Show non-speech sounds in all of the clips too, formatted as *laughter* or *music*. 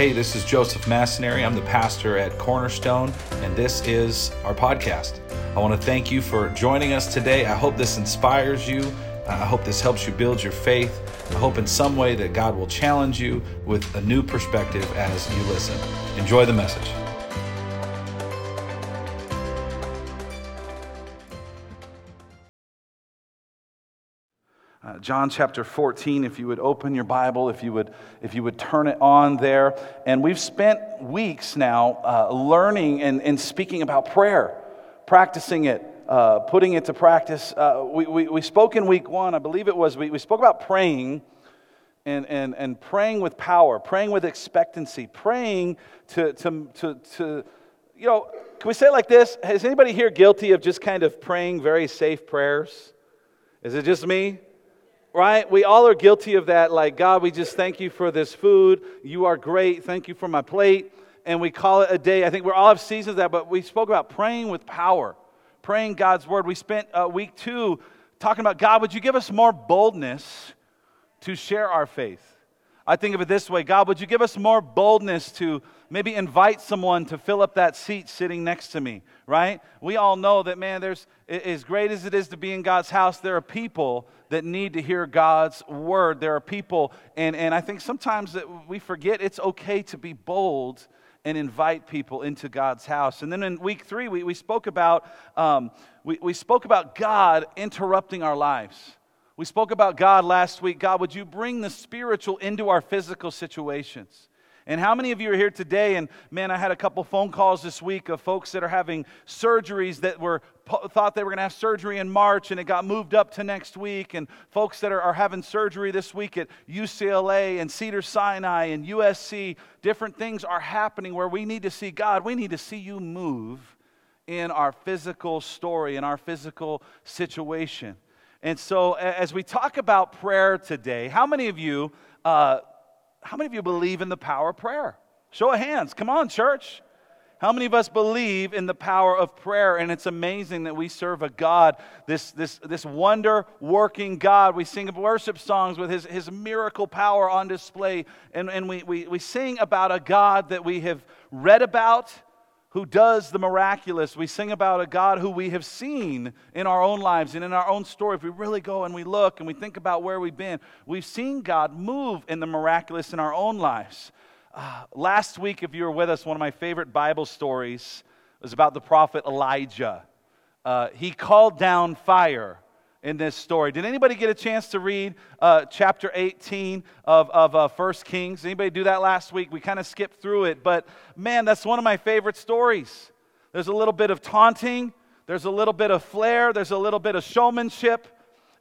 Hey, this is Joseph Massonary. I'm the pastor at Cornerstone, and this is our podcast. I want to thank you for joining us today. I hope this inspires you. Uh, I hope this helps you build your faith. I hope in some way that God will challenge you with a new perspective as you listen. Enjoy the message. John chapter 14, if you would open your Bible, if you would, if you would turn it on there. And we've spent weeks now uh, learning and, and speaking about prayer, practicing it, uh, putting it to practice. Uh, we, we, we spoke in week one, I believe it was, we, we spoke about praying and, and, and praying with power, praying with expectancy, praying to, to, to, to, you know, can we say it like this? Is anybody here guilty of just kind of praying very safe prayers? Is it just me? Right? We all are guilty of that. Like, God, we just thank you for this food. You are great. Thank you for my plate. And we call it a day. I think we're all have seasons of that, but we spoke about praying with power, praying God's word. We spent uh, week two talking about God, would you give us more boldness to share our faith? I think of it this way God, would you give us more boldness to maybe invite someone to fill up that seat sitting next to me, right? We all know that, man, there's, as great as it is to be in God's house, there are people that need to hear God's word. There are people, and, and I think sometimes that we forget it's okay to be bold and invite people into God's house. And then in week three, we, we, spoke, about, um, we, we spoke about God interrupting our lives. We spoke about God last week. God, would you bring the spiritual into our physical situations? And how many of you are here today? And man, I had a couple phone calls this week of folks that are having surgeries that were thought they were going to have surgery in March and it got moved up to next week. And folks that are, are having surgery this week at UCLA and Cedar Sinai and USC, different things are happening where we need to see God, we need to see you move in our physical story, in our physical situation. And so, as we talk about prayer today, how many of you uh, how many of you believe in the power of prayer? Show of hands. Come on, church. How many of us believe in the power of prayer? And it's amazing that we serve a God, this, this, this wonder working God. We sing worship songs with his, his miracle power on display. And, and we, we, we sing about a God that we have read about who does the miraculous. We sing about a God who we have seen in our own lives and in our own story. If we really go and we look and we think about where we've been, we've seen God move in the miraculous in our own lives. Uh, last week, if you were with us, one of my favorite Bible stories was about the prophet Elijah. Uh, he called down fire in this story. Did anybody get a chance to read uh, chapter 18 of, of uh, 1 Kings? Anybody do that last week? We kind of skipped through it, but man, that's one of my favorite stories. There's a little bit of taunting, there's a little bit of flair, there's a little bit of showmanship,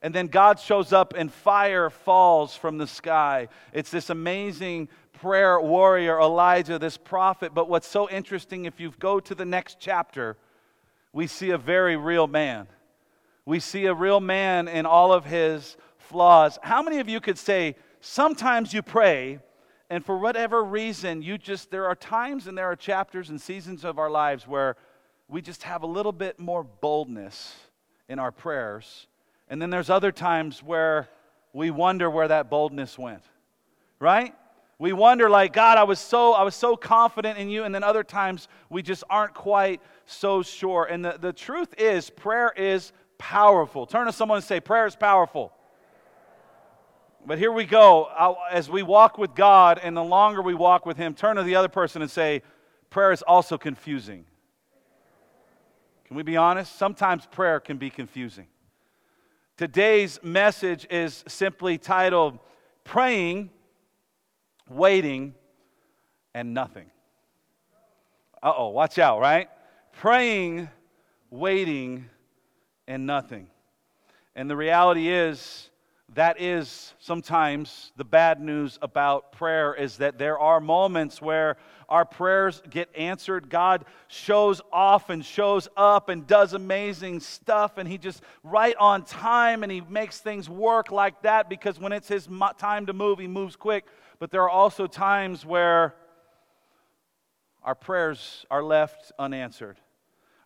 and then God shows up and fire falls from the sky. It's this amazing prayer warrior, Elijah, this prophet. But what's so interesting, if you go to the next chapter, we see a very real man we see a real man in all of his flaws. How many of you could say, sometimes you pray, and for whatever reason, you just, there are times and there are chapters and seasons of our lives where we just have a little bit more boldness in our prayers. And then there's other times where we wonder where that boldness went, right? We wonder, like, God, I was so, I was so confident in you, and then other times we just aren't quite so sure. And the, the truth is, prayer is powerful. Turn to someone and say, Prayer is powerful. But here we go. As we walk with God, and the longer we walk with Him, turn to the other person and say, Prayer is also confusing. Can we be honest? Sometimes prayer can be confusing. Today's message is simply titled Praying, Waiting, and Nothing. Uh oh, watch out, right? Praying, waiting, and nothing. And the reality is, that is sometimes the bad news about prayer is that there are moments where our prayers get answered. God shows off and shows up and does amazing stuff, and He just right on time and He makes things work like that because when it's His time to move, He moves quick. But there are also times where our prayers are left unanswered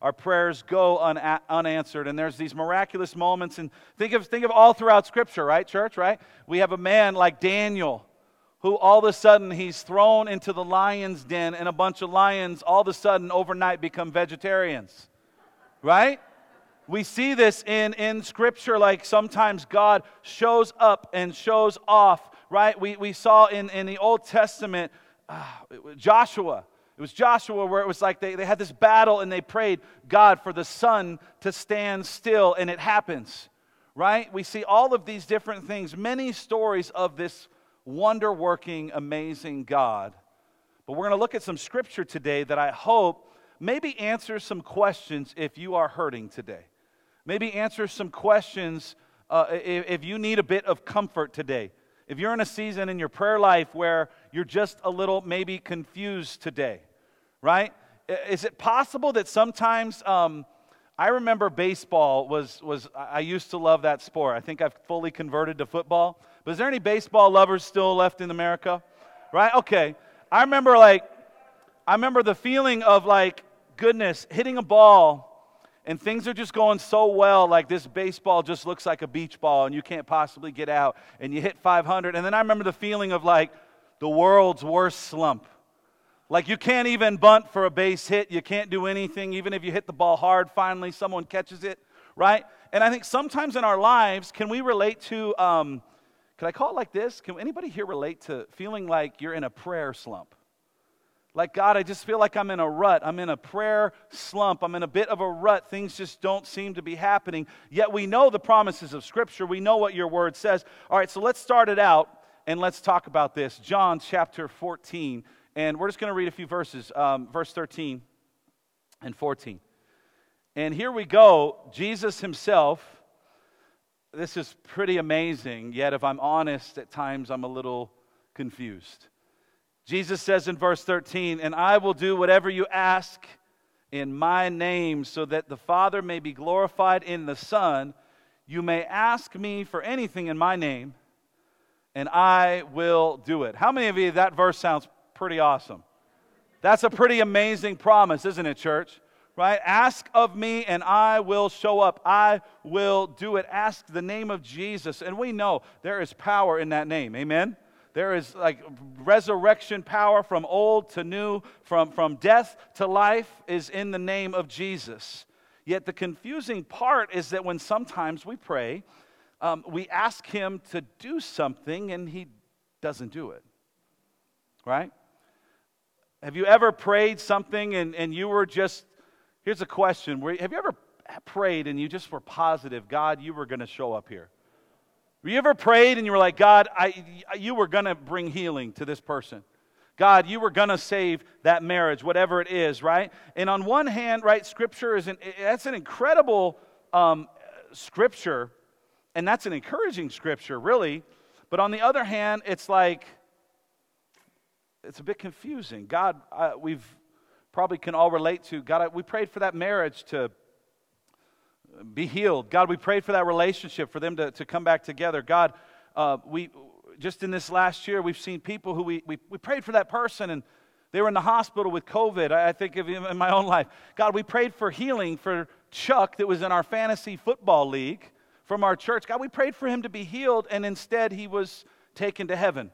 our prayers go un- unanswered and there's these miraculous moments and think of, think of all throughout scripture right church right we have a man like daniel who all of a sudden he's thrown into the lion's den and a bunch of lions all of a sudden overnight become vegetarians. Right? We see this in, in Scripture, like sometimes God shows up and shows off, right? We, we saw in, in the Old Testament uh, Joshua. It was Joshua where it was like they, they had this battle and they prayed, God, for the sun to stand still, and it happens, right? We see all of these different things, many stories of this wonder working, amazing God. But we're going to look at some scripture today that I hope maybe answers some questions if you are hurting today. Maybe answer some questions uh, if, if you need a bit of comfort today. If you're in a season in your prayer life where you're just a little maybe confused today, right? Is it possible that sometimes um, I remember baseball was, was, I used to love that sport. I think I've fully converted to football. But is there any baseball lovers still left in America? Right? Okay. I remember like, I remember the feeling of like, goodness, hitting a ball and things are just going so well like this baseball just looks like a beach ball and you can't possibly get out and you hit 500 and then i remember the feeling of like the world's worst slump like you can't even bunt for a base hit you can't do anything even if you hit the ball hard finally someone catches it right and i think sometimes in our lives can we relate to um, can i call it like this can anybody here relate to feeling like you're in a prayer slump like, God, I just feel like I'm in a rut. I'm in a prayer slump. I'm in a bit of a rut. Things just don't seem to be happening. Yet we know the promises of Scripture. We know what your word says. All right, so let's start it out and let's talk about this. John chapter 14. And we're just going to read a few verses, um, verse 13 and 14. And here we go. Jesus himself, this is pretty amazing. Yet, if I'm honest, at times I'm a little confused. Jesus says in verse 13, And I will do whatever you ask in my name, so that the Father may be glorified in the Son. You may ask me for anything in my name, and I will do it. How many of you, that verse sounds pretty awesome? That's a pretty amazing promise, isn't it, church? Right? Ask of me and I will show up. I will do it. Ask the name of Jesus. And we know there is power in that name. Amen? There is like resurrection power from old to new, from, from death to life is in the name of Jesus. Yet the confusing part is that when sometimes we pray, um, we ask Him to do something and He doesn't do it. Right? Have you ever prayed something and, and you were just, here's a question. Have you ever prayed and you just were positive, God, you were going to show up here? Have you ever prayed and you were like, God, I, you were going to bring healing to this person? God, you were going to save that marriage, whatever it is, right? And on one hand, right, Scripture is an, that's an incredible um, Scripture, and that's an encouraging Scripture, really. But on the other hand, it's like, it's a bit confusing. God, we've probably can all relate to. God, I, we prayed for that marriage to be healed. God, we prayed for that relationship, for them to, to come back together. God, uh, we just in this last year, we've seen people who we, we, we prayed for that person and they were in the hospital with COVID. I, I think of in my own life. God, we prayed for healing for Chuck that was in our fantasy football league from our church. God, we prayed for him to be healed and instead he was taken to heaven.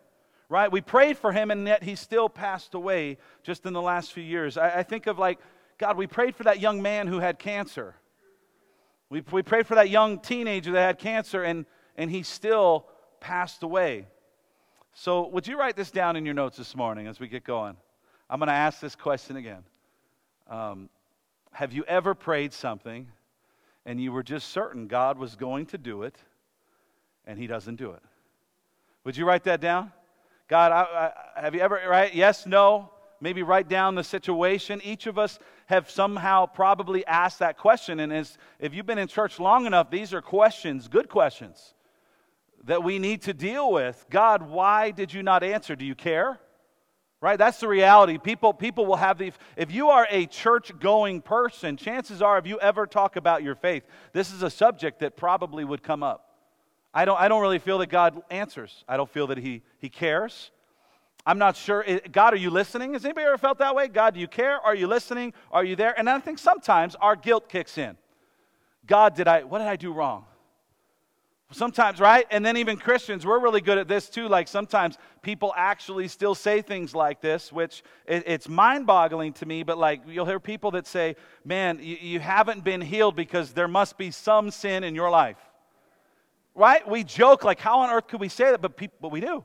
Right? We prayed for him and yet he still passed away just in the last few years. I, I think of like, God, we prayed for that young man who had cancer. We, we prayed for that young teenager that had cancer and, and he still passed away. So, would you write this down in your notes this morning as we get going? I'm going to ask this question again. Um, have you ever prayed something and you were just certain God was going to do it and he doesn't do it? Would you write that down? God, I, I, have you ever, right? Yes, no? maybe write down the situation. Each of us have somehow probably asked that question. And as, if you've been in church long enough, these are questions, good questions, that we need to deal with. God, why did you not answer? Do you care? Right? That's the reality. People, people will have these If you are a church going person, chances are, if you ever talk about your faith, this is a subject that probably would come up. I don't, I don't really feel that God answers. I don't feel that He, he cares. I'm not sure. Eh, God, are you listening? Has anybody ever felt that way? God, do you care? Are you listening? Are you there? And I think sometimes our guilt kicks in. God, did I, what did I do wrong? Sometimes, right? And then even Christians, we're really good at this too. Like sometimes people actually still say things like this, which it, it's mind boggling to me. But like you'll hear people that say, man, you, you haven't been healed because there must be some sin in your life. Right? We joke, like, how on earth could we say that? But, but we do.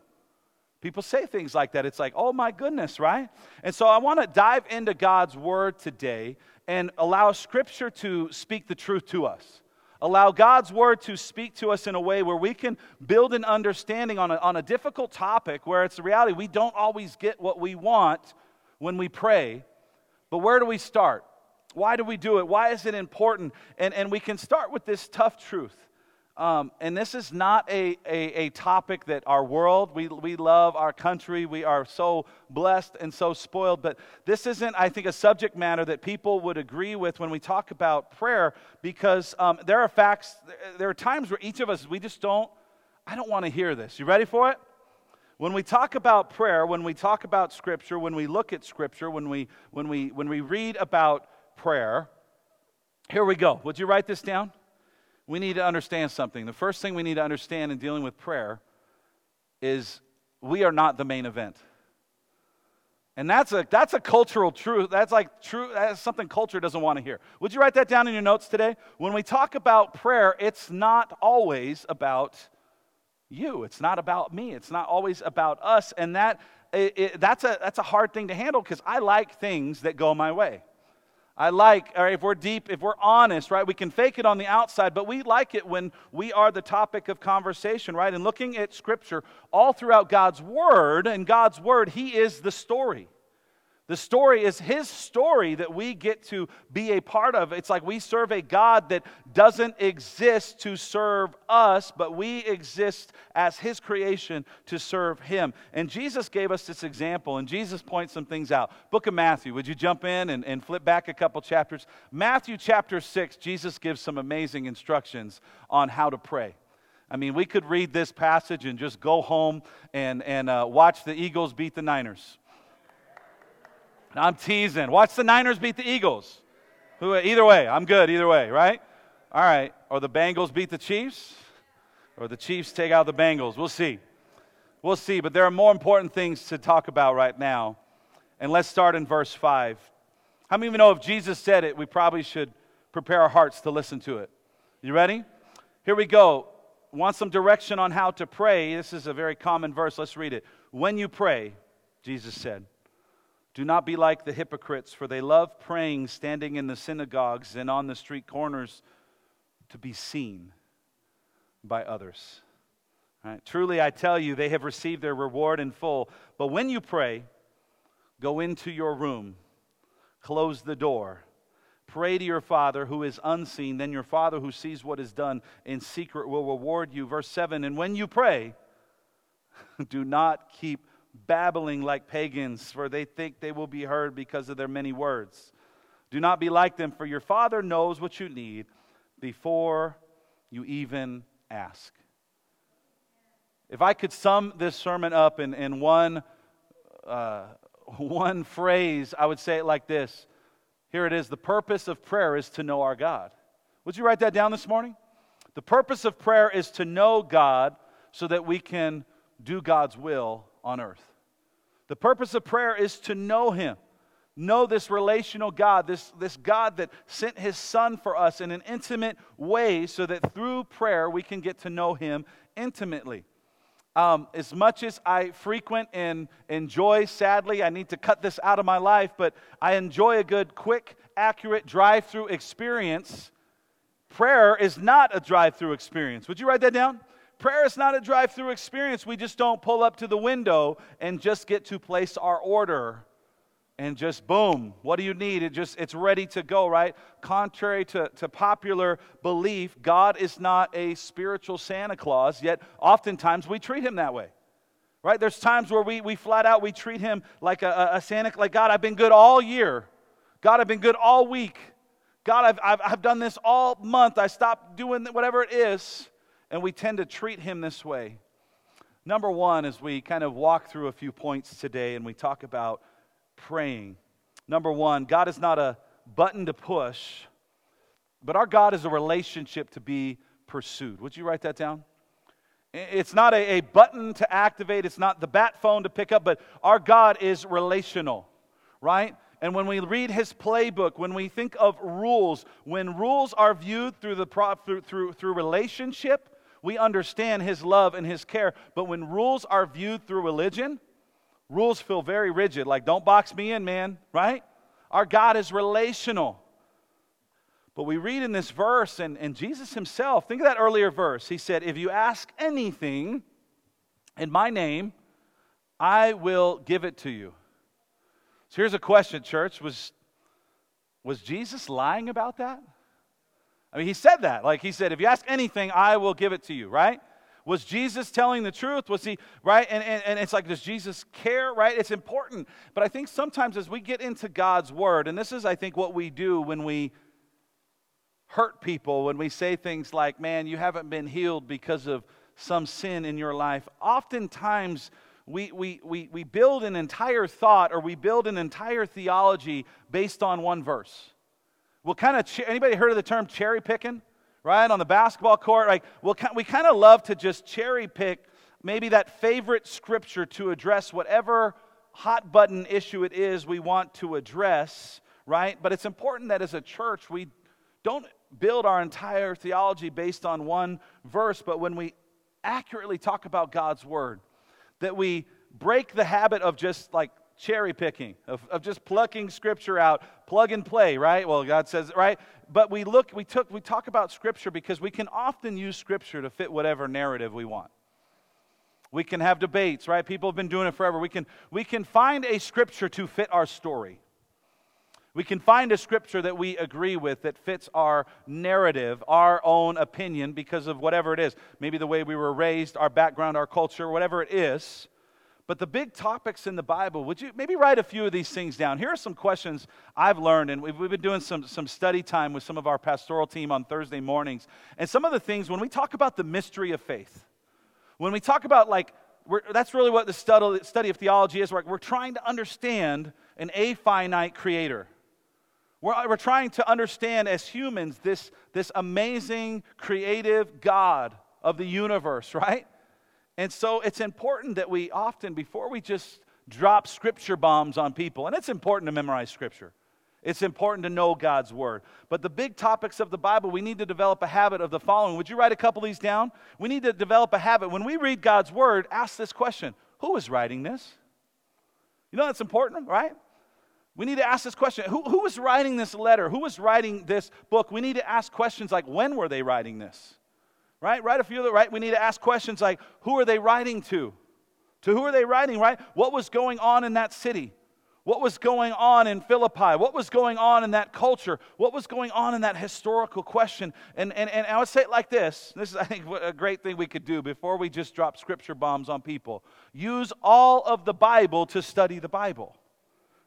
People say things like that. It's like, oh my goodness, right? And so I want to dive into God's word today and allow Scripture to speak the truth to us. Allow God's word to speak to us in a way where we can build an understanding on a, on a difficult topic where it's a reality we don't always get what we want when we pray. But where do we start? Why do we do it? Why is it important? And, and we can start with this tough truth um, and this is not a, a, a, topic that our world, we, we love our country, we are so blessed and so spoiled, but this isn't, I think, a subject matter that people would agree with when we talk about prayer because um, there are facts, there are times where each of us, we just don't, I don't want to hear this. You ready for it? When we talk about prayer, when we talk about Scripture, when we look at Scripture, when we, when we, when we read about prayer, here we go. Would you write this down? We need to understand something. The first thing we need to understand in dealing with prayer is we are not the main event. And that's a, that's a cultural truth. That's like true, that's something culture doesn't want to hear. Would you write that down in your notes today? When we talk about prayer, it's not always about you. It's not about me. It's not always about us. And that, it, it, that's, a, that's a hard thing to handle because I like things that go my way. I like, or if we're deep, if we're honest, right, we can fake it on the outside, but we like it when we are the topic of conversation, right? And looking at Scripture all throughout God's Word, and God's Word, He is the story. The story is his story that we get to be a part of. It's like we serve a God that doesn't exist to serve us, but we exist as his creation to serve him. And Jesus gave us this example, and Jesus points some things out. Book of Matthew, would you jump in and, and flip back a couple chapters? Matthew chapter 6, Jesus gives some amazing instructions on how to pray. I mean, we could read this passage and just go home and, and uh, watch the Eagles beat the Niners I'm teasing. Watch the Niners beat the Eagles. Who, either way, I'm good either way, right? All right. Or the Bengals beat the Chiefs, or the Chiefs take out the Bengals. We'll see. We'll see. But there are more important things to talk about right now. And let's start in verse 5. How many of you know if Jesus said it, we probably should prepare our hearts to listen to it? You ready? Here we go. Want some direction on how to pray? This is a very common verse. Let's read it. When you pray, Jesus said, do not be like the hypocrites, for they love praying, standing in the synagogues and on the street corners to be seen by others. Right? Truly, I tell you, they have received their reward in full. But when you pray, go into your room, close the door, pray to your Father who is unseen. Then your Father who sees what is done in secret will reward you. Verse 7 And when you pray, *laughs* do not keep babbling like pagans, for they think they will be heard because of their many words. Do not be like them, for your Father knows what you need before you even ask. If I could sum this sermon up in, in one, uh, *laughs* one phrase, I would say it like this. Here it is the purpose of prayer is to know our God. Would you write that down this morning? The purpose of prayer is to know God so that we can do God's will on earth. The purpose of prayer is to know Him, know this relational God, this, this God that sent His Son for us in an intimate way so that through prayer we can get to know Him intimately. Um, as much as I frequent and enjoy, sadly, I need to cut this out of my life, but I enjoy a good, quick, accurate drive through experience. Prayer is not a drive through experience. Would you write that down? Prayer is not a drive through experience. We just don't pull up to the window and just get to place our order and just boom what do you need? It just it's ready to go right? Contrary to, to popular belief god is not a spiritual santa claus yet oftentimes we treat him that way right? There's times where we, we flat out we treat him like a, a santa like god i've been good all year. God i've been good all week. God i've, I've, I've done this all month. I stopped doing whatever it is and we tend to treat him this way. Number one, as we kind of walk through a few points today and we talk about praying, number one, God is not a button to push, but our God is a relationship to be pursued. Would you write that down? It's not a, a button to activate, it's not the bat phone to pick up, but our God is relational, right? And when we read his playbook, when we think of rules, when rules are viewed through, the, through, through, through relationship, we understand his love and his care. But when rules are viewed through religion, rules feel very rigid, like, don't box me in, man, right? Our God is relational. But we read in this verse, and, and Jesus himself, think of that earlier verse. He said, If you ask anything in my name, I will give it to you. So here's a question, church. Was, was Jesus lying about that? I mean, he said that. Like he said, if you ask anything, I will give it to you, right? Was Jesus telling the truth? Was he, right? And, and, and it's like, does Jesus care, right? It's important. But I think sometimes as we get into God's word, and this is, I think, what we do when we hurt people, when we say things like, man, you haven't been healed because of some sin in your life, oftentimes we, we, we, we build an entire thought or we build an entire theology based on one verse. We'll kind of, anybody heard of the term cherry picking? Right? On the basketball court, like, we'll, we kind of love to just cherry pick maybe that favorite scripture to address whatever hot button issue it is we want to address, right? But it's important that as a church, we don't build our entire theology based on one verse, but when we accurately talk about God's word, that we break the habit of just like cherry picking, of, of just plucking scripture out, plug and play, right? Well, God says, right? But we look, we took, we talk about scripture because we can often use scripture to fit whatever narrative we want. We can have debates, right? People have been doing it forever. We can, we can find a scripture to fit our story. We can find a scripture that we agree with that fits our narrative, our own opinion, because of whatever it is. Maybe the way we were raised, our background, our culture, whatever it is. But the big topics in the Bible, would you maybe write a few of these things down? Here are some questions I've learned, and we've, we've been doing some, some study time with some of our pastoral team on Thursday mornings. And some of the things, when we talk about the mystery of faith, when we talk about like, that's really what the study, of theology is. We're, we're trying to understand an a finite creator. We're, we're trying to understand as humans this, this amazing, creative God of the universe, *laughs* right? And so it's important that we often, before we just drop scripture bombs on people, and it's important to memorize scripture. It's important to know God's word. But the big topics of the Bible, we need to develop a habit of the following. Would you write a couple of these down? We need to develop a habit. When we read God's word, ask this question Who is writing this? You know that's important, right? We need to ask this question who, who was writing this letter? Who was writing this book? We need to ask questions like when were they writing this? Right? Write a few of the, right? We need to ask questions like who are they writing to? To who are they writing, right? What was going on in that city? What was going on in Philippi? What was going on in that culture? What was going on in that historical question? And, and, and I would say it like this this is, I think, a great thing we could do before we just drop scripture bombs on people. Use all of the Bible to study the Bible,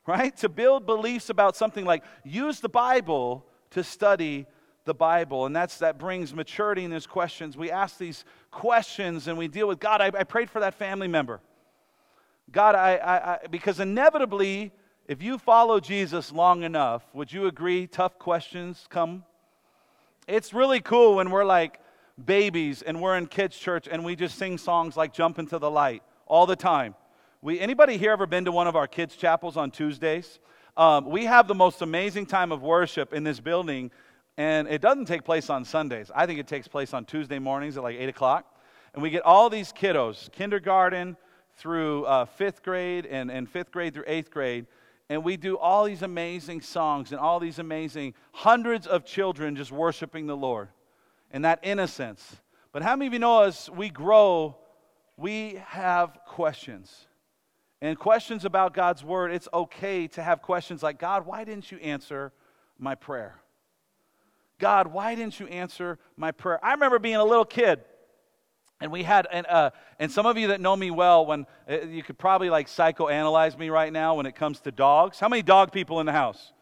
right? To build beliefs about something like use the Bible to study the Bible. And that's, that brings maturity in these questions. We ask these questions and we deal with God. I, I prayed for that family member. God, I, I, I, because inevitably, if you follow Jesus long enough, would you agree tough questions come? It's really cool when we're like babies and we're in kids' church and we just sing songs like Jump into the Light all the time. We, anybody here ever been to one of our kids' chapels on Tuesdays? Um, we have the most amazing time of worship in this building and it doesn't take place on Sundays. I think it takes place on Tuesday mornings at like 8 o'clock. And we get all these kiddos, kindergarten through uh, fifth grade and, and fifth grade through eighth grade. And we do all these amazing songs and all these amazing hundreds of children just worshiping the Lord and that innocence. But how many of you know as we grow, we have questions? And questions about God's word, it's okay to have questions like, God, why didn't you answer my prayer? God, why didn't you answer my prayer? I remember being a little kid. And we had, and, uh, and some of you that know me well, when uh, you could probably like psychoanalyze me right now when it comes to dogs. How many dog people in the house?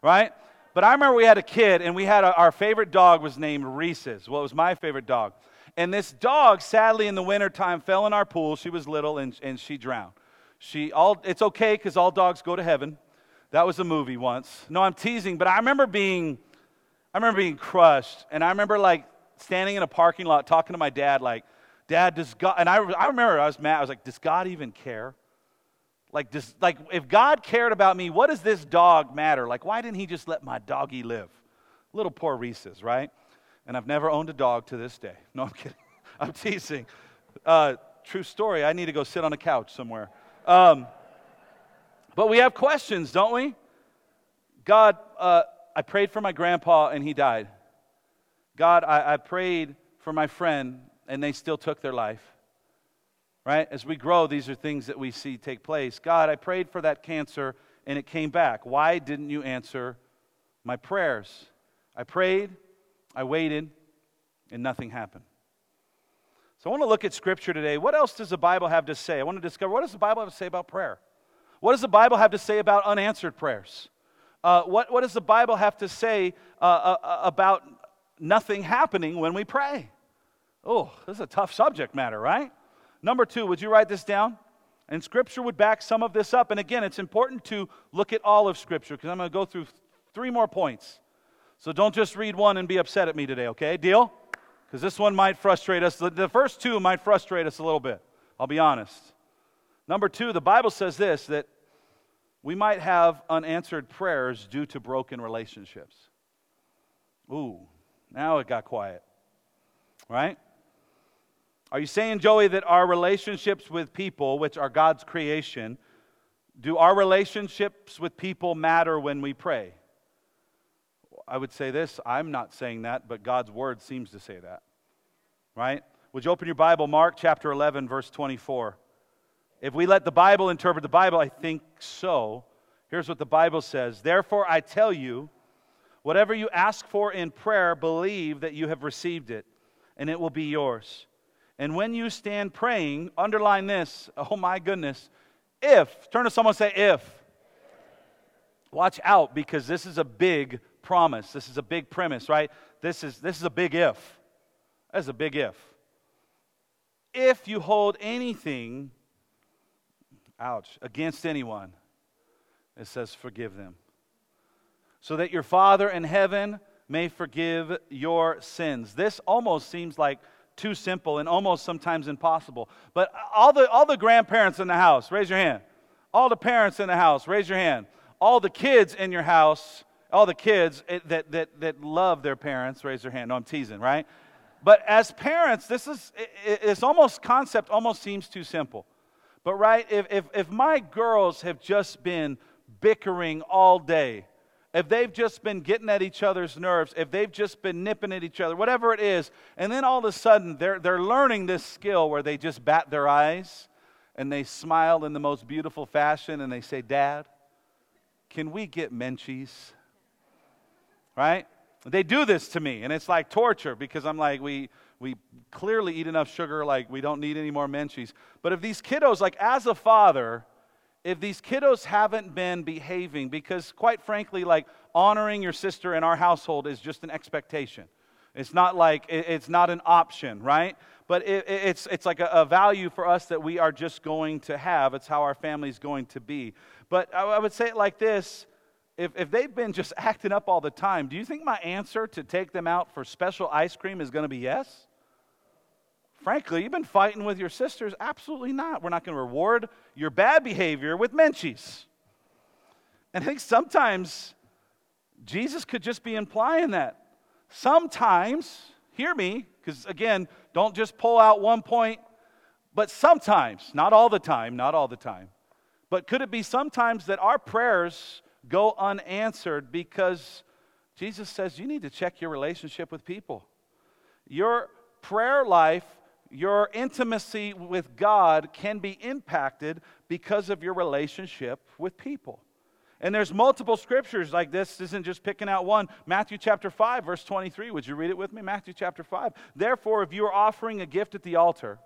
Right? But I remember we had a kid, and we had a, our favorite dog was named Reese's. Well, it was my favorite dog. And this dog, sadly, in the wintertime, fell in our pool. She was little, and, and she drowned. She all, it's okay because all dogs go to heaven. That was a movie once. No, I'm teasing, but I remember being I remember being crushed. And I remember like standing in a parking lot talking to my dad, like, Dad, does God, and I, I remember I was mad. I was like, does God even care? Like, does, like, if God cared about me, what does this dog matter? Like, why didn't he just let my doggy live? Little poor Reese's, right? And I've never owned a dog to this day. *laughs* No, I'm kidding. *laughs* I'm teasing. Uh, true story. I need to go sit on a couch somewhere. Um, but we have questions, don't we? God, uh, I prayed for my grandpa and he died. God, I, I prayed for my friend and they still took their life. Right? As we grow, these are things that we see take place. God, I prayed for that cancer and it came back. Why didn't you answer my prayers? I prayed, I waited, and nothing happened. So I want to look at Scripture today. What else does the Bible have to say? I want to discover what does the Bible have to say about prayer? What does the Bible have to say about unanswered prayers? Uh, what, what does the Bible have to say uh, uh, uh about nothing happening when we pray? Oh, this is a tough subject matter, right? Number two, would you write this down? And Scripture would back some of this up. And again, it's important to look at all of Scripture because I'm going to go through three more points. So don't just read one and be upset at me today, okay? Deal? Because this one might frustrate us. The first two might frustrate us a little bit. I'll be honest. Number two, the Bible says this that we might have unanswered prayers due to broken relationships. Ooh, now it got quiet. Right? Are you saying, Joey, that our relationships with people, which are God's creation, do our relationships with people matter when we pray? I would say this I'm not saying that, but God's word seems to say that. Right? Would you open your Bible, Mark chapter 11, verse 24? If we let the Bible interpret the Bible, I think so. Here's what the Bible says Therefore, I tell you, whatever you ask for in prayer, believe that you have received it, and it will be yours. And when you stand praying, underline this oh my goodness, if, turn to someone say, if. Watch out because this is a big promise. This is a big premise, right? This is, this is a big if. That's a big if. If you hold anything, ouch, against anyone, it says, forgive them. So that your Father in heaven may forgive your sins. This almost seems like too simple and almost sometimes impossible. But all the, all the grandparents in the house, raise your hand. All the parents in the house, raise your hand. All the kids in your house, all the kids eh, that, that, that love their parents, raise their hand. No, I'm teasing, right? But as parents, this is, this almost, concept almost seems too simple. But, right, if, if, if my girls have just been bickering all day, if they've just been getting at each other's nerves, if they've just been nipping at each other, whatever it is, and then all of a sudden they're, they're learning this skill where they just bat their eyes and they smile in the most beautiful fashion and they say, Dad, can we get Menchie's? Right? They do this to me, and it's like torture because I'm like, we, we clearly eat enough sugar, like we don't need any more Menchie's. But if these kiddos, like as a father, if these kiddos haven't been behaving, because quite frankly, like honoring your sister in our household is just an expectation. It's not like, it's not an option, right? But it, it's, it's like a, a, value for us that we are just going to have. It's how our family's going to be. But I, I would say it like this if, if they've been just *laughs* acting up all the time, do you think my answer to take them out for special ice cream is going to be yes? Frankly, you've been fighting with your sisters. Absolutely not. We're not going to reward your bad behavior with Menchie's. And I think sometimes Jesus could just be implying that. Sometimes, hear me, because again, don't just pull out one point, but sometimes, not all the time, not all the time, but could it be sometimes that our prayers go unanswered because Jesus says you need to check your relationship with people? Your prayer life your intimacy with God can be impacted because of your relationship with people. And there's multiple scriptures like this. this isn't just picking out one. Matthew chapter 5, verse 23. Would you read it with me? Matthew chapter 5. Therefore, if you are offering a gift at the altar,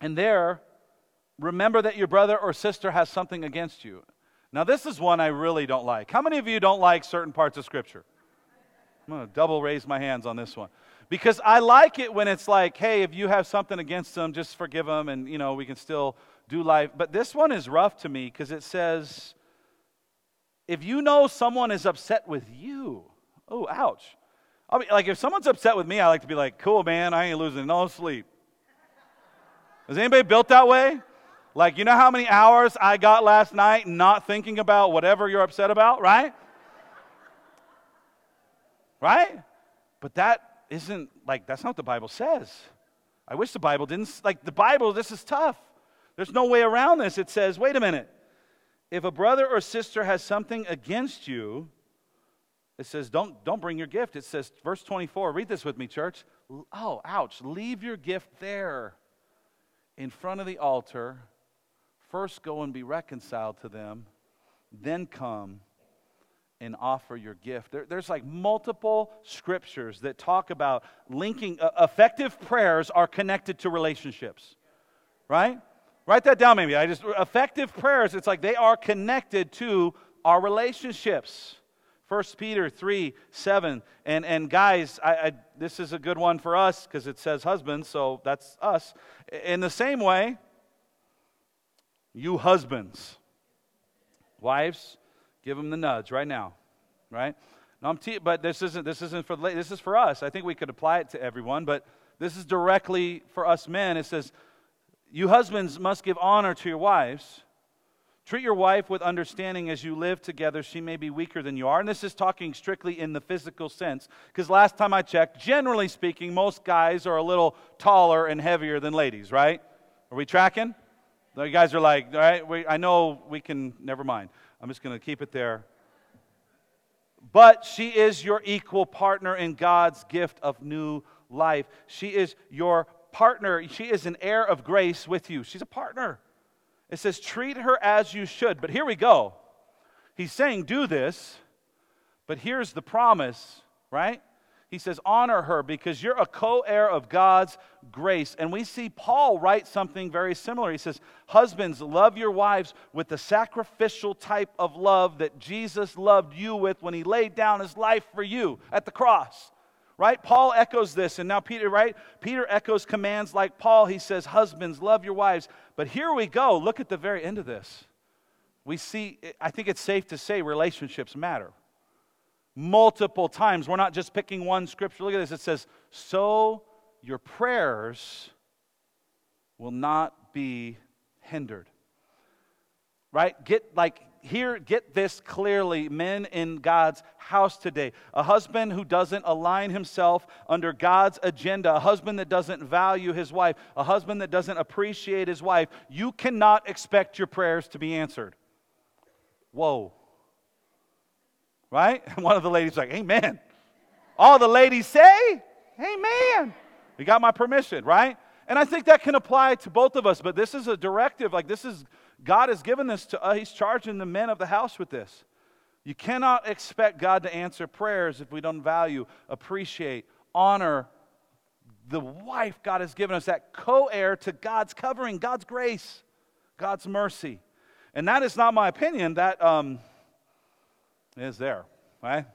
and there, remember that your brother or sister has something against you. Now, this is one I really don't like. How many of you don't like certain parts of Scripture? I'm going to double raise my hands on this one. Because I like it when it's like, hey, if you have something against them, just forgive them and, you know, we can still do life. But this one is rough to me because it says, if you know someone is upset with you, oh, ouch. I'll be, like, if someone's upset with me, I like to be like, cool, man, I ain't losing no sleep. Is anybody built that way? Like, you know how many hours I got last night not thinking about whatever you're upset about, right? right? But that isn't like, that's not what the Bible says. I wish the Bible didn't, like, the Bible, this is tough. There's no way around this. It says, wait a minute. If a brother or sister has something against you, it says, don't, don't bring your gift. It says, verse 24, read this with me, church. Oh, ouch. Leave your gift there in front of the altar. First go and be reconciled to them, then come and offer your gift. There, there's like multiple scriptures that talk about linking, uh, effective prayers are connected to relationships, right? Write that down, maybe. I just, effective prayers, it's like they are connected to our relationships. 1 Peter 3 7. And, and guys, I, I, this is a good one for us because it says husbands, so that's us. In the same way, you husbands, wives, Give them the nudge right now, right? No, I'm te- but this isn't this isn't for the, this is for us. I think we could apply it to everyone, but this is directly for us men. It says, "You husbands must give honor to your wives." Treat your wife with understanding as you live together. She may be weaker than you are. And this is talking strictly in the physical sense. Because last time I checked, generally speaking, most guys are a little taller and heavier than ladies, right? Are we tracking? You guys are like, all right, we, I know we can, never mind. I'm just going to keep it there. But she is your equal partner in God's gift of new life. She is your partner. She is an heir of grace with you. She's a partner. It says, treat her as you should. But here we go. He's saying, do this. But here's the promise, right? He says, honor her because you're a co heir of God's grace. And we see Paul write something very similar. He says, Husbands, love your wives with the sacrificial type of love that Jesus loved you with when he laid down his life for you at the cross. Right? Paul echoes this, and now Peter, right? Peter echoes commands like Paul. He says, Husbands, love your wives. But here we go. Look at the very end of this. We see, I think it's safe to say relationships matter multiple times. We're not just picking one scripture. Look at this. It says, So your prayers will not be hindered. Right? Get like here, get this clearly, men in God's house today. A husband who doesn't align himself under God's agenda, a husband that doesn't value his wife, a husband that doesn't appreciate his wife, you cannot expect your prayers to be answered. Whoa right? And *laughs* one of the ladies like, Amen. All the ladies say, Amen. You got my permission, right? And I think that can apply to both of us, but this is a directive. Like, this is, God has given this to us. Uh, he's charging the men of the house with this. You cannot expect God to answer prayers if we don't value, appreciate, honor the wife God has given us, that co heir to God's covering, God's grace, God's mercy. And that is not my opinion. That, um, is there, right?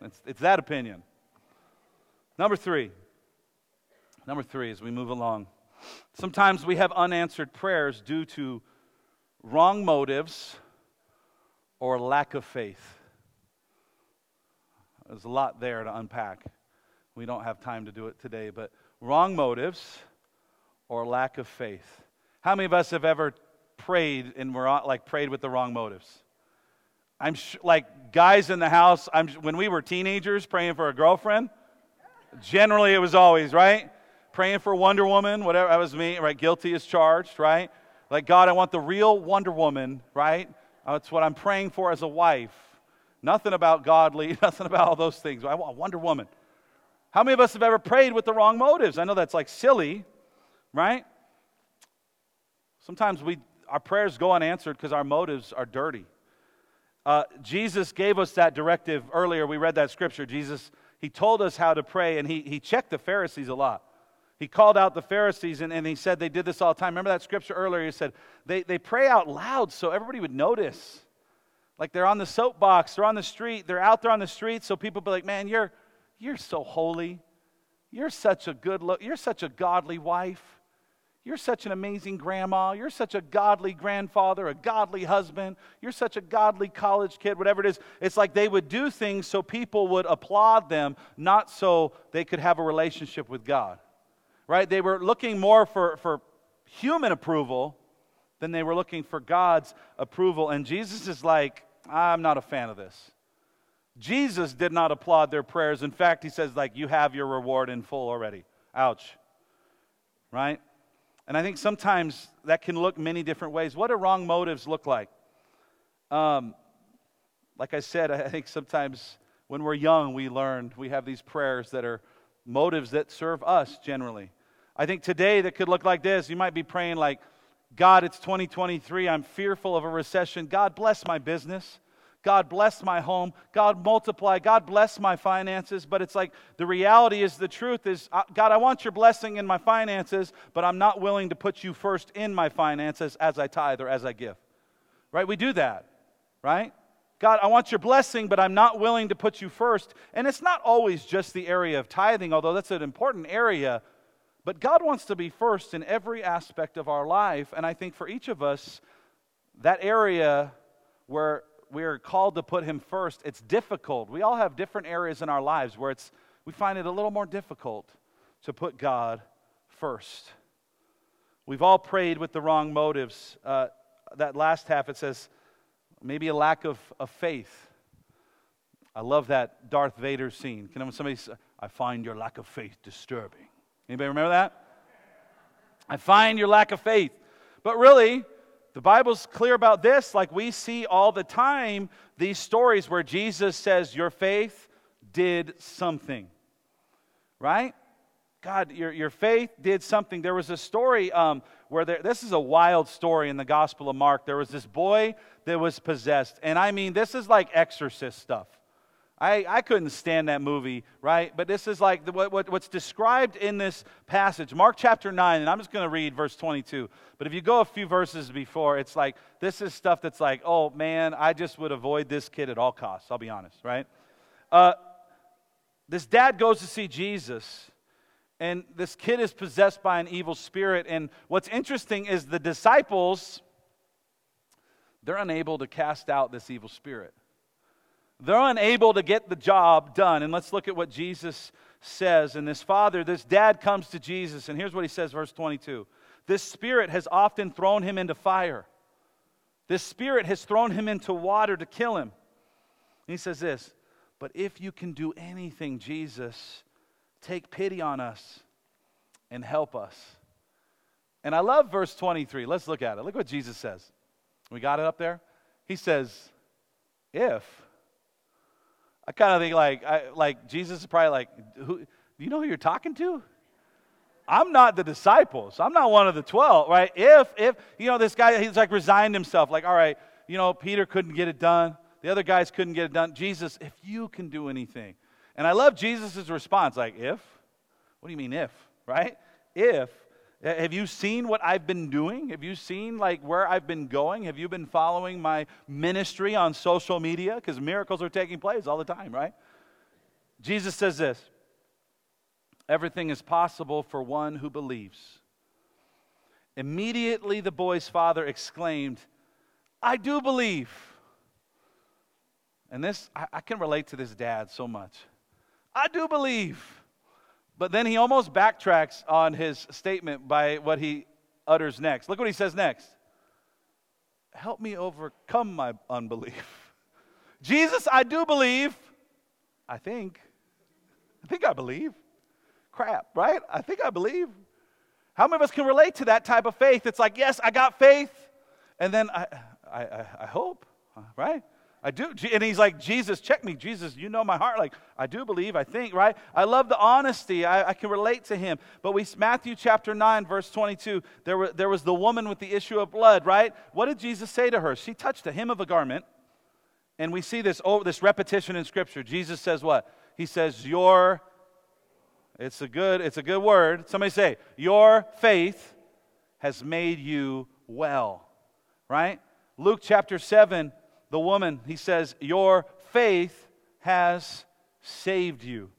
It's, it's that opinion. Number three. Number three, as we move along. Sometimes we have unanswered prayers due to wrong motives or lack of faith. There's a lot there to unpack. We don't have time to do it today, but wrong motives or lack of faith. How many of us have ever prayed and were like prayed with the wrong motives? I'm sh- like guys in the house. I'm when we were teenagers praying for a girlfriend. Generally, it was always right praying for Wonder Woman. Whatever that was me. Right, guilty as charged. Right, like God, I want the real Wonder Woman. Right, that's what I'm praying for as a wife. Nothing about godly. *laughs* Nothing about all those things. I want Wonder Woman. How many of us have ever prayed with the wrong motives? I know that's like silly, right? Sometimes we our prayers go unanswered because our motives are dirty. Uh, Jesus gave us that directive earlier. We read that scripture. Jesus, he told us how to pray, and he, he checked the Pharisees a lot. He called out the Pharisees and, and he said they did this all the time. Remember that scripture earlier? He said they, they pray out loud so everybody would notice. Like they're on the soapbox, they're on the street, they're out there on the street, so people be like, man, you're, you're so holy. You're such a good look, you're such a godly wife. You're such an amazing grandma. You're such a godly grandfather, a godly husband. You're such a godly college kid, whatever it is. It's like they would do things so people would applaud them, not so they could have a relationship with God. Right? They were looking more for, for human approval than they were looking for God's approval. And Jesus is like, I'm not a fan of this. Jesus did not applaud their prayers. In fact, he says, like, you have your reward in full already. Ouch. Right? And I think sometimes that can look many different ways. What do wrong motives look like? Um, like I said, *laughs* I think sometimes when we're young, we learn we have these prayers that are motives that serve us generally. I think today that could look like this. You might be praying like, God, it's 2023. I'm fearful of a recession. God, bless my business. God bless my home. God multiply. God bless my finances. But it's like the reality is the truth is, God, I want your blessing in my finances, but I'm not willing to put you first in my finances as I tithe or as I give. Right? We do that, right? God, I want your blessing, but I'm not willing to put you first. And it's not always just the area of tithing, although that's an important area. But God wants to be first in every aspect of our life. And I think for each of us, that area where we're called to put him first, it's difficult. We all have different areas in our lives where it's, we find it a little more difficult to put God first. We've all prayed with the wrong motives. Uh, that last half, it says maybe a lack of, of faith. I love that Darth Vader scene. Can somebody say, I find your lack of faith disturbing? Anybody remember that? I find your lack of faith. But really, the Bible's clear about this. Like we see all the time these stories where Jesus says, Your faith did something. Right? God, your, your faith did something. There was a story um, where there, this is a wild story in the Gospel of Mark. There was this boy that was possessed. And I mean, this is like exorcist stuff. I, I couldn't stand that movie, right? But this is like the, what, what's described in this passage, Mark chapter 9, and I'm just going to read verse 22. But if you go a few verses before, it's like this is stuff that's like, oh man, I just would avoid this kid at all costs, I'll be honest, right? Uh, this dad goes to see Jesus, and this kid is possessed by an evil spirit. And what's interesting is the disciples, they're unable to cast out this evil spirit. They're unable to get the job done. And let's look at what Jesus says. And this father, this dad comes to Jesus, and here's what he says, verse 22 This spirit has often thrown him into fire, this spirit has thrown him into water to kill him. And he says this, But if you can do anything, Jesus, take pity on us and help us. And I love verse 23. Let's look at it. Look what Jesus says. We got it up there? He says, If I kind of think like, I, like Jesus is probably like, do you know who you're talking to? I'm not the disciples. I'm not one of the 12, right? If, if, you know, this guy, he's like resigned himself, like, all right, you know, Peter couldn't get it done. The other guys couldn't get it done. Jesus, if you can do anything. And I love Jesus' response, like, if? What do you mean, if, right? If Uh, have you seen what I've been doing? Have you seen like where I've been going? Have you been following my ministry on social media? Because miracles are taking place all the time, right? Jesus says this Everything is possible for one who believes. Immediately the boy's father exclaimed, I do believe. And this, I, I can relate to this dad so much. I do believe. But then he almost backtracks on his statement by what he utters next. Look what he says next Help me overcome my unbelief. *laughs* Jesus, I do believe. I think. I think I believe. Crap, right? I think I believe. How many of us can relate to that type of faith? It's like, yes, I got faith, and then I, I, I hope, right? I do. And he's like, Jesus, check me. Jesus, you know my heart. Like, I do believe, I think, right? I love the honesty. I, I can relate to him. But we, Matthew chapter 9, verse 22, there, were, there was the woman with the issue of blood, right? What did Jesus say to her? She touched the hem of a garment. And we see this, oh, this repetition in Scripture. Jesus says what? He says, Your, it's a good, it's a good word. Somebody say, Your faith has made you well, right? Luke chapter 7, the woman, he says, Your faith has saved you.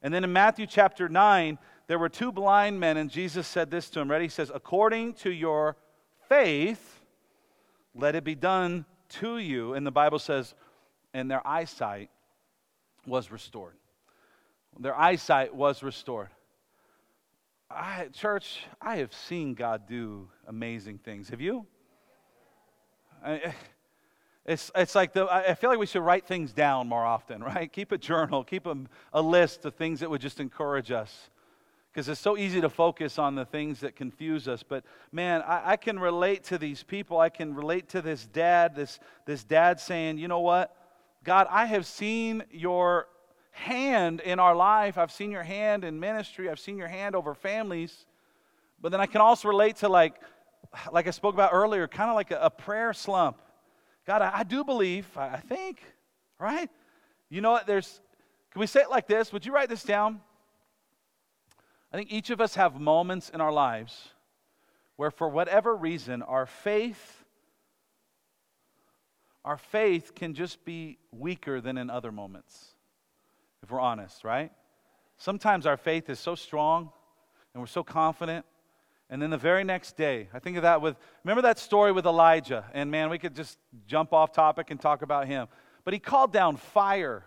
And then in Matthew chapter 9, there were two blind men, and Jesus said this to him. Ready? He says, According to your faith, let it be done to you. And the Bible says, and their eyesight was restored. Their eyesight was restored. I, church, I have seen God do amazing things. Have you? I, it's, it's like the, I feel like we should write things down more often, *laughs* right? Keep a journal, keep a, a list of things that would just encourage us. Because it's so easy to focus on the things that confuse us. But man, I, I can relate to these people. I can relate to this dad, this, this dad saying, you know what? God, I have seen your hand in our life. I've seen your hand in ministry. I've seen your hand over families. But then I can also relate to like, like I spoke about earlier, kind of like a, a, prayer slump. God, I, I do believe, I, I think, right? You know what? There's, can we say it like this? Would you write this down? I think each of us have moments in our lives where, for whatever reason, our faith our faith can just be weaker than in other moments, if we're honest, right? Sometimes our faith is so strong and we're so confident. And then the very next day, I think of that with, remember that story with Elijah? And man, we could just jump off topic and talk about him. But he called down fire.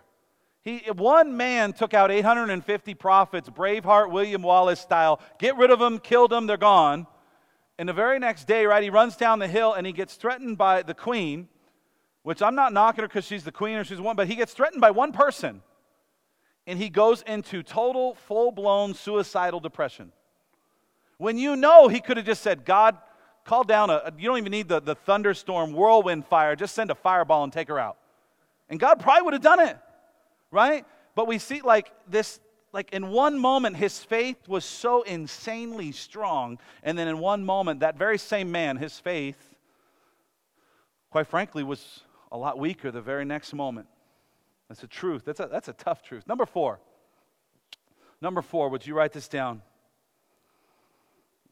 He, one man took out 850 prophets, Braveheart, William Wallace style. Get rid of them, killed them, they're gone. And the very next day, right, he runs down the hill and he gets threatened by the queen which I'm not knocking her because she's the queen or she's one, but he gets threatened by one person and he goes into total, full blown suicidal depression. When you know he could have just said, God, call down a, you don't even need the, the thunderstorm, whirlwind fire, just send a fireball and take her out. And God probably would have done it, right? But we see like this, like in one moment, his faith was so insanely strong. And then in one moment, that very same man, his faith, quite frankly, was a lot weaker the very next moment. That's a truth. That's a, that's a tough truth. Number four. Number four, would you write this down?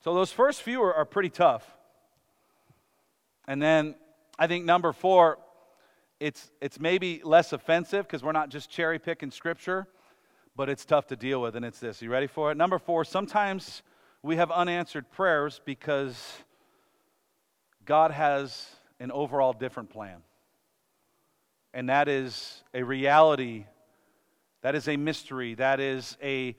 So those first few are, are pretty tough. And then I think number four, it's, it's maybe less offensive because we're not just cherry picking scripture, but it's tough to deal with. And it's this. You ready for it? Number four, sometimes we have unanswered prayers because God has an overall different plan and that is a reality, that is a mystery, that is a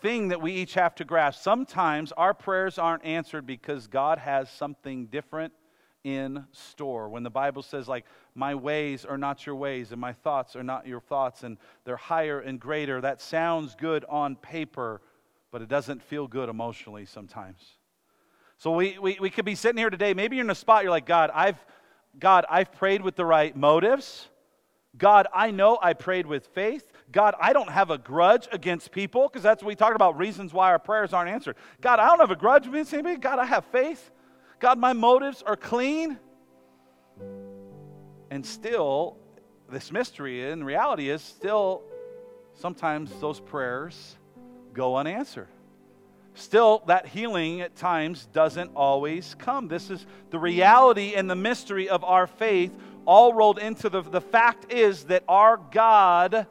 thing that we each have to grasp. Sometimes our prayers aren't answered because God has something different in store. When the Bible says, like, my ways are not your ways, and my thoughts are not your thoughts, and they're higher and greater, that sounds good on paper, but it doesn't feel good emotionally sometimes. So we, we, we could be sitting here today. Maybe you're in a spot, you're like, God, I've God, I've prayed with the right motives. God, I know I prayed with faith. God, I don't have a grudge against people because that's what we talked about reasons why our prayers aren't answered. God, I don't have a grudge against anybody. God, I have faith. God, my motives are clean. And still, this mystery in reality is still sometimes those prayers go unanswered. Still, that healing at times doesn't always come. This is the reality and the mystery of our faith, all rolled into the, the fact is that our God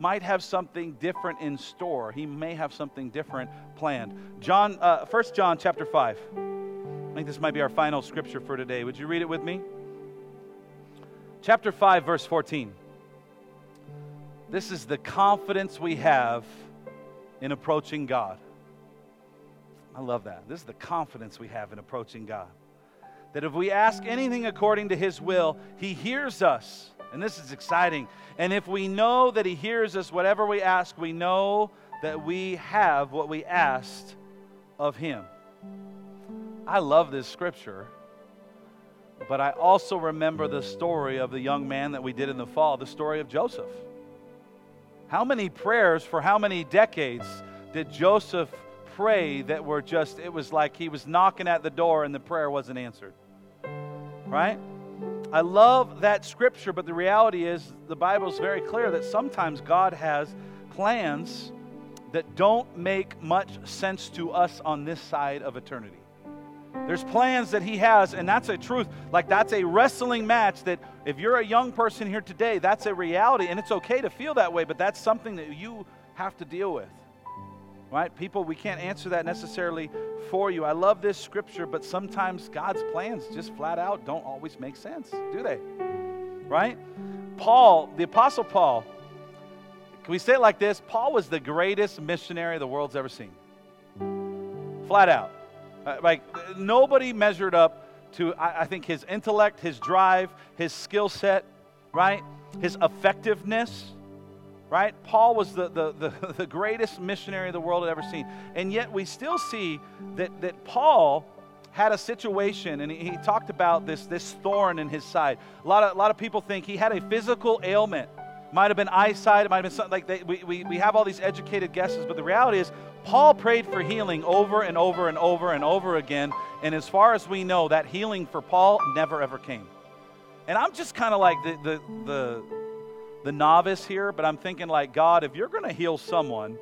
might have something different in store. He may have something different planned. John, uh, 1 John chapter 5. I think this might be our final scripture for today. Would you read it with me? Chapter 5, verse 14. This is the confidence we have in approaching God. I love that. This is the confidence we have in approaching God. That if we ask anything according to His will, He hears us. And this is exciting. And if we know that He hears us, whatever we ask, we know that we have what we asked of Him. I love this scripture, but I also remember the story of the young man that we did in the fall, the story of Joseph. How many prayers for how many decades did Joseph pray that were just, it was like he was knocking at the door and the prayer wasn't answered. Right? I love that scripture, but the reality is the Bible is very clear that sometimes God has plans that don't make much sense to us on this side of eternity. There's plans that He has, and that's a truth. Like, that's a wrestling match that if you're a young person here today, that's a reality, and it's okay to feel that way, but that's something that you have to deal with. Right? People, we can't answer that necessarily for you. I love this scripture, but sometimes God's plans just flat out don't always make sense, do they? Right? Paul, the Apostle Paul, can we say it like this? Paul was the greatest missionary the world's ever seen. Flat out. Uh, like, nobody measured up to, I, I think, his intellect, his drive, his skill set, right? His effectiveness right? Paul was the, the, the, *laughs* the, greatest missionary the world had ever seen. And yet we still see that, that Paul had a situation, and he, he, talked about this, this thorn in his side. A lot, of, a lot of people think he had a physical ailment. Might have been eyesight, it might have been something like they, we, we, we have all these educated guesses, but the reality is, Paul prayed for healing over and over and over and over again. And as far as we know, that healing for Paul never ever came. And I'm just kind of like the, the, the the novice here, but I'm thinking like, God, if you're going to heal someone,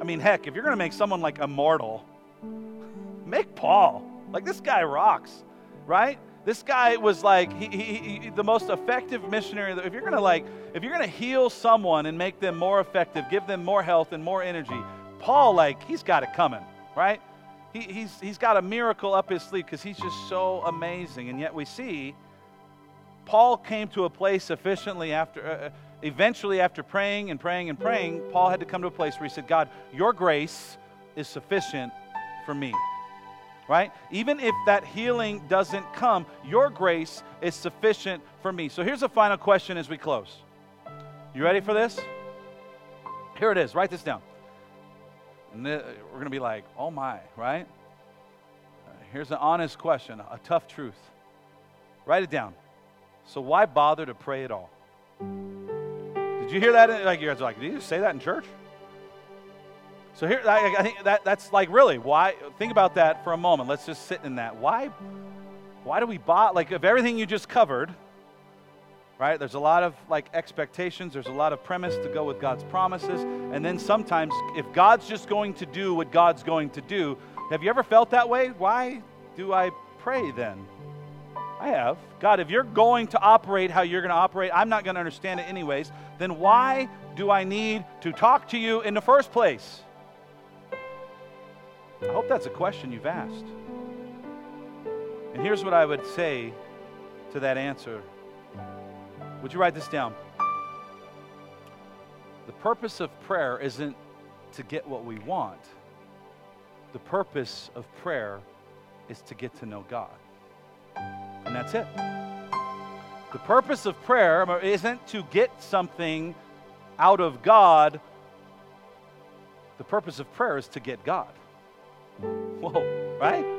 I mean, heck, if you're going to make someone like immortal, *laughs* make Paul. Like this guy rocks, right? This guy was like he, he, he, the most effective missionary. If you're gonna like, if you're gonna heal someone and make them more effective, give them more health and more energy, Paul, like, he's got it coming, right? He, he's he's got a miracle up his sleeve because he's just so amazing. And yet we see Paul came to a place sufficiently after, uh, uh, eventually, after praying and praying and praying, Paul had to come to a place where he said, God, your grace is sufficient for me. Right? Even if that healing doesn't come, your grace is sufficient for me. So here's a final question as we close. You ready for this? Here it is. Write this down. And we're going to be like, oh my, right? Here's an honest question, a tough truth. Write it down. So why bother to pray at all? Did you hear that? Like you guys are like, did you say that in church? So here, I, I think that that's like really why. Think about that for a moment. Let's just sit in that. Why? Why do we bother? Like of everything you just covered, right? There's a lot of like expectations. There's a lot of premise to go with God's promises, and then sometimes if God's just going to do what God's going to do, have you ever felt that way? Why do I pray then? I have. God, if you're going to operate how you're going to operate, I'm not going to understand it anyways, then why do I need to talk to you in the first place? I hope that's a question you've asked. And here's what I would say to that answer. Would you write this down? The purpose of prayer isn't to get what we want. The purpose of prayer is to get to know God. And that's it. The purpose of prayer isn't to get something out of God. The purpose of prayer is to get God. Whoa, right?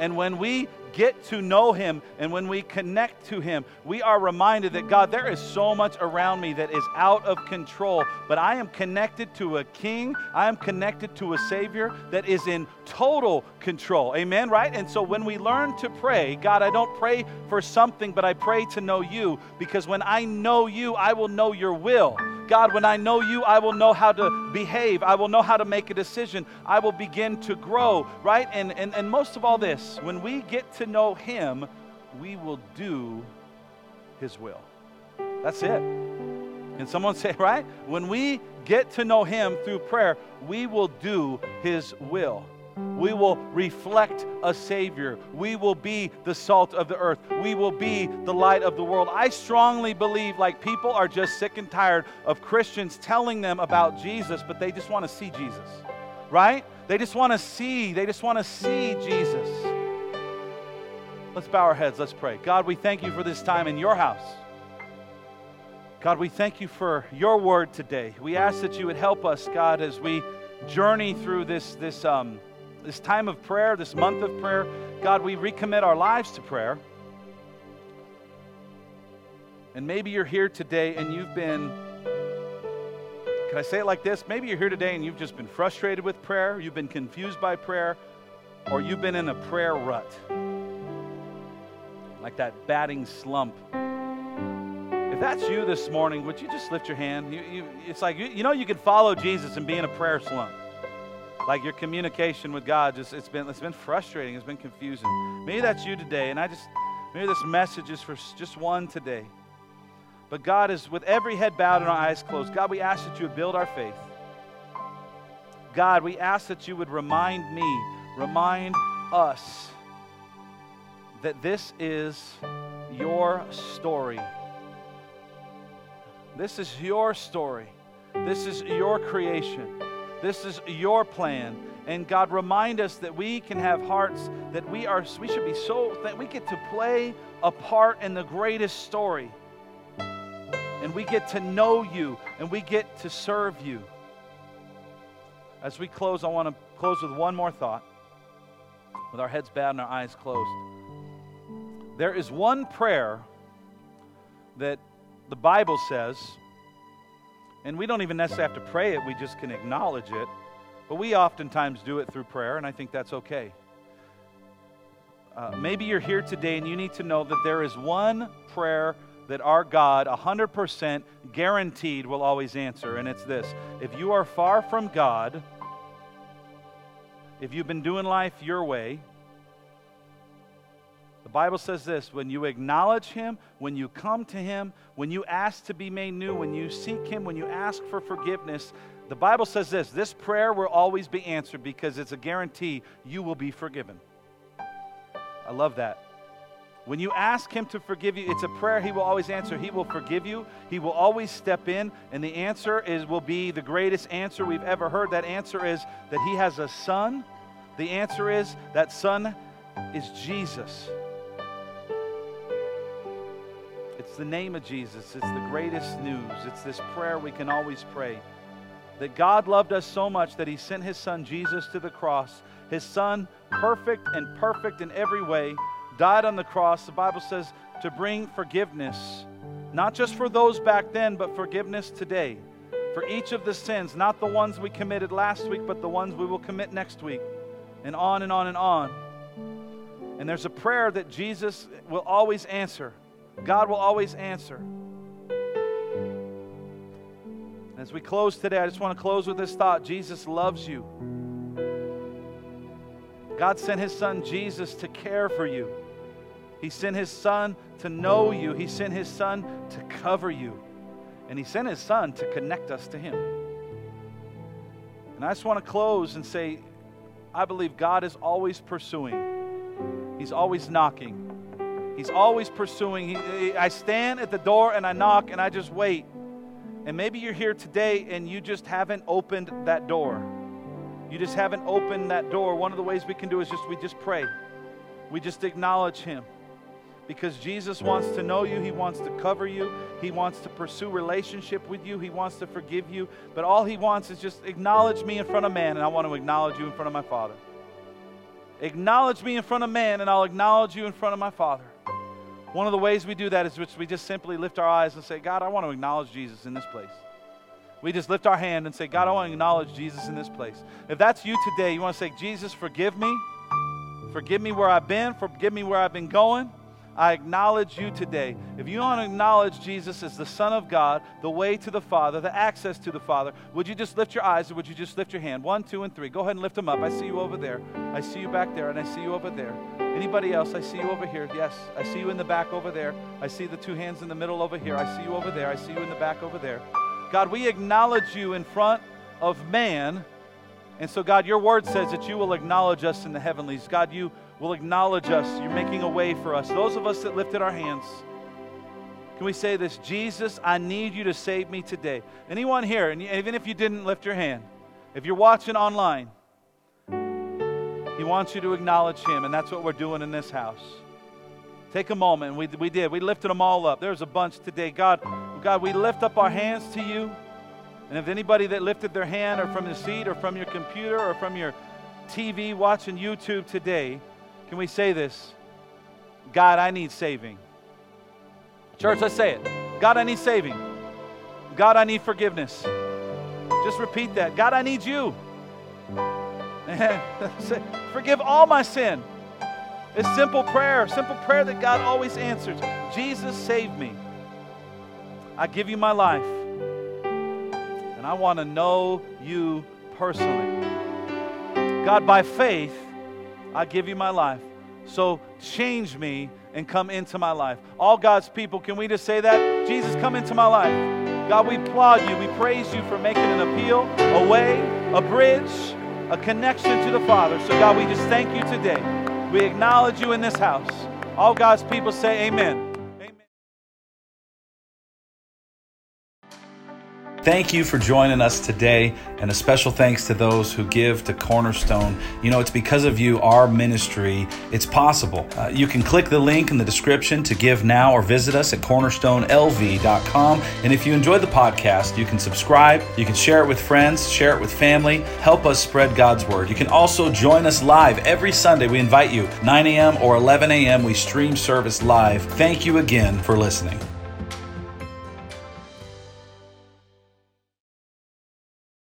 And when we get to know Him and when we connect to Him, we are reminded that God, there is so much around me that is out of control, but I am connected to a King. I am connected to a Savior that is in total control. Amen, right? And so when we learn to pray, God, I don't pray for something, but I pray to know you because when I know you, I will know your will. God, when I know you, I will know how to behave. I will know how to make a decision. I will begin to grow, right? And, and, and most of all, this, when we get to know Him, we will do His will. That's it. Can someone *laughs* say, right? When we get to know Him through prayer, we will do His will. We will reflect a Savior. We will be the salt of the earth. We will be the light of the world. I strongly believe, like, people are just sick and tired of Christians telling them about Jesus, but they just want to see Jesus, right? They just want to see, they just want to see Jesus. Let's bow our heads. Let's pray. God, we thank you for this time in your house. God, we thank you for your word today. We ask that you would help us, God, as we journey through this, this, um, this time of prayer, this month of prayer. God, we recommit our lives to prayer. And maybe you're here today and you've been, can I say it like this? Maybe you're here today and you've just been frustrated with prayer, you've been confused by prayer, or you've been in a prayer rut. Like that batting slump. If that's you this morning, would you just lift your hand? You, you, it's like, you, you know, you can follow Jesus and be in a prayer slump like your communication with God just it's been it's been frustrating, it's been confusing. Maybe that's you today, and I just maybe this message is for just one today. But God is with every head bowed and our eyes closed. God, we ask that you would build our faith. God, we ask that you would remind me, remind us that this is your story. This is your story. This is your creation. This is your plan. And God, remind us that we can have hearts that we are, we should be so, that we get to play a part in the greatest story. And we get to know you and we get to serve you. As we close, I want to close with one more thought, with our heads bowed and our eyes closed. There is one prayer that the Bible says, and we don't even necessarily have to pray it, we just can acknowledge it. But we oftentimes do it through prayer, and I think that's okay. Uh, maybe you're here today and you need to know that there is one prayer that our God, 100% guaranteed, will always answer, and it's this If you are far from God, if you've been doing life your way, the Bible says this when you acknowledge Him, when you come to Him, when you ask to be made new, when you seek Him, when you ask for forgiveness, the Bible says this this prayer will always be answered because it's a guarantee you will be forgiven. I love that. When you ask Him to forgive you, it's a prayer He will always answer. He will forgive you. He will always step in, and the answer is will be the greatest answer we've ever heard. That answer is that He has a son. The answer is that son is Jesus. It's the name of Jesus. It's the greatest news. It's this prayer we can always pray. That God loved us so much that He sent His Son Jesus to the cross. His Son, perfect and perfect in every way, died on the cross. The Bible says to bring forgiveness, not just for those back then, but forgiveness today. For each of the sins, not the ones we committed last week, but the ones we will commit next week. And on and on and on. And there's a prayer that Jesus will always answer. God will always answer. As we close today, I just want to close with this thought Jesus loves you. God sent his son Jesus to care for you. He sent his son to know you. He sent his son to cover you. And he sent his son to connect us to him. And I just want to close and say, I believe God is always pursuing, He's always knocking. He's always pursuing. He, I stand at the door and I knock and I just wait. And maybe you're here today and you just haven't opened that door. You just haven't opened that door. One of the ways we can do is just we just pray. We just acknowledge him. Because Jesus wants to know you, he wants to cover you, he wants to pursue relationship with you, he wants to forgive you, but all he wants is just acknowledge me in front of man and I want to acknowledge you in front of my Father. Acknowledge me in front of man and I'll acknowledge you in front of my Father. One of the ways we do that is which we just simply lift our eyes and say, God, I want to acknowledge Jesus in this place. We just lift our hand and say, God, I want to acknowledge Jesus in this place. If that's you today, you want to say, Jesus, forgive me. Forgive me where I've been. Forgive me where I've been going. I acknowledge you today. If you want to acknowledge Jesus as the Son of God, the way to the Father, the access to the Father, would you just lift your eyes or would you just lift your hand? One, two, and three. Go ahead and lift them up. I see you over there. I see you back there, and I see you over there. Anybody else? I see you over here. Yes. I see you in the back over there. I see the two hands in the middle over here. I see you over there. I see you in the back over there. God, we acknowledge you in front of man. And so, God, your word says that you will acknowledge us in the heavenlies. God, you will acknowledge us. You're making a way for us. Those of us that lifted our hands, can we say this? Jesus, I need you to save me today. Anyone here, and even if you didn't lift your hand, if you're watching online, He wants you to acknowledge Him, and that's what we're doing in this house. Take a moment. We, we did. We lifted them all up. There's a bunch today. God, God, we lift up our hands to you. And if anybody that lifted their hand or from the seat or from your computer or from your TV watching YouTube today, can we say this? God, I need saving. Church, let's say it. God, I need saving. God, I need forgiveness. Just repeat that. God, I need you. *laughs* Forgive all my sin. It's simple prayer, simple prayer that God always answers. Jesus, save me. I give you my life. And I want to know you personally. God, by faith, I give you my life. So change me and come into my life. All God's people, can we just say that? Jesus, come into my life. God, we applaud you. We praise you for making an appeal, a way, a bridge, a connection to the Father. So, God, we just thank you today. We acknowledge you in this house. All God's people say, Amen. Thank you for joining us today, and a special thanks to those who give to Cornerstone. You know, it's because of you, our ministry, it's possible. Uh, you can click the link in the description to give now or visit us at cornerstonelv.com. And if you enjoyed the podcast, you can subscribe, you can share it with friends, share it with family, help us spread God's word. You can also join us live every Sunday. We invite you, 9 a.m. or 11 a.m., we stream service live. Thank you again for listening.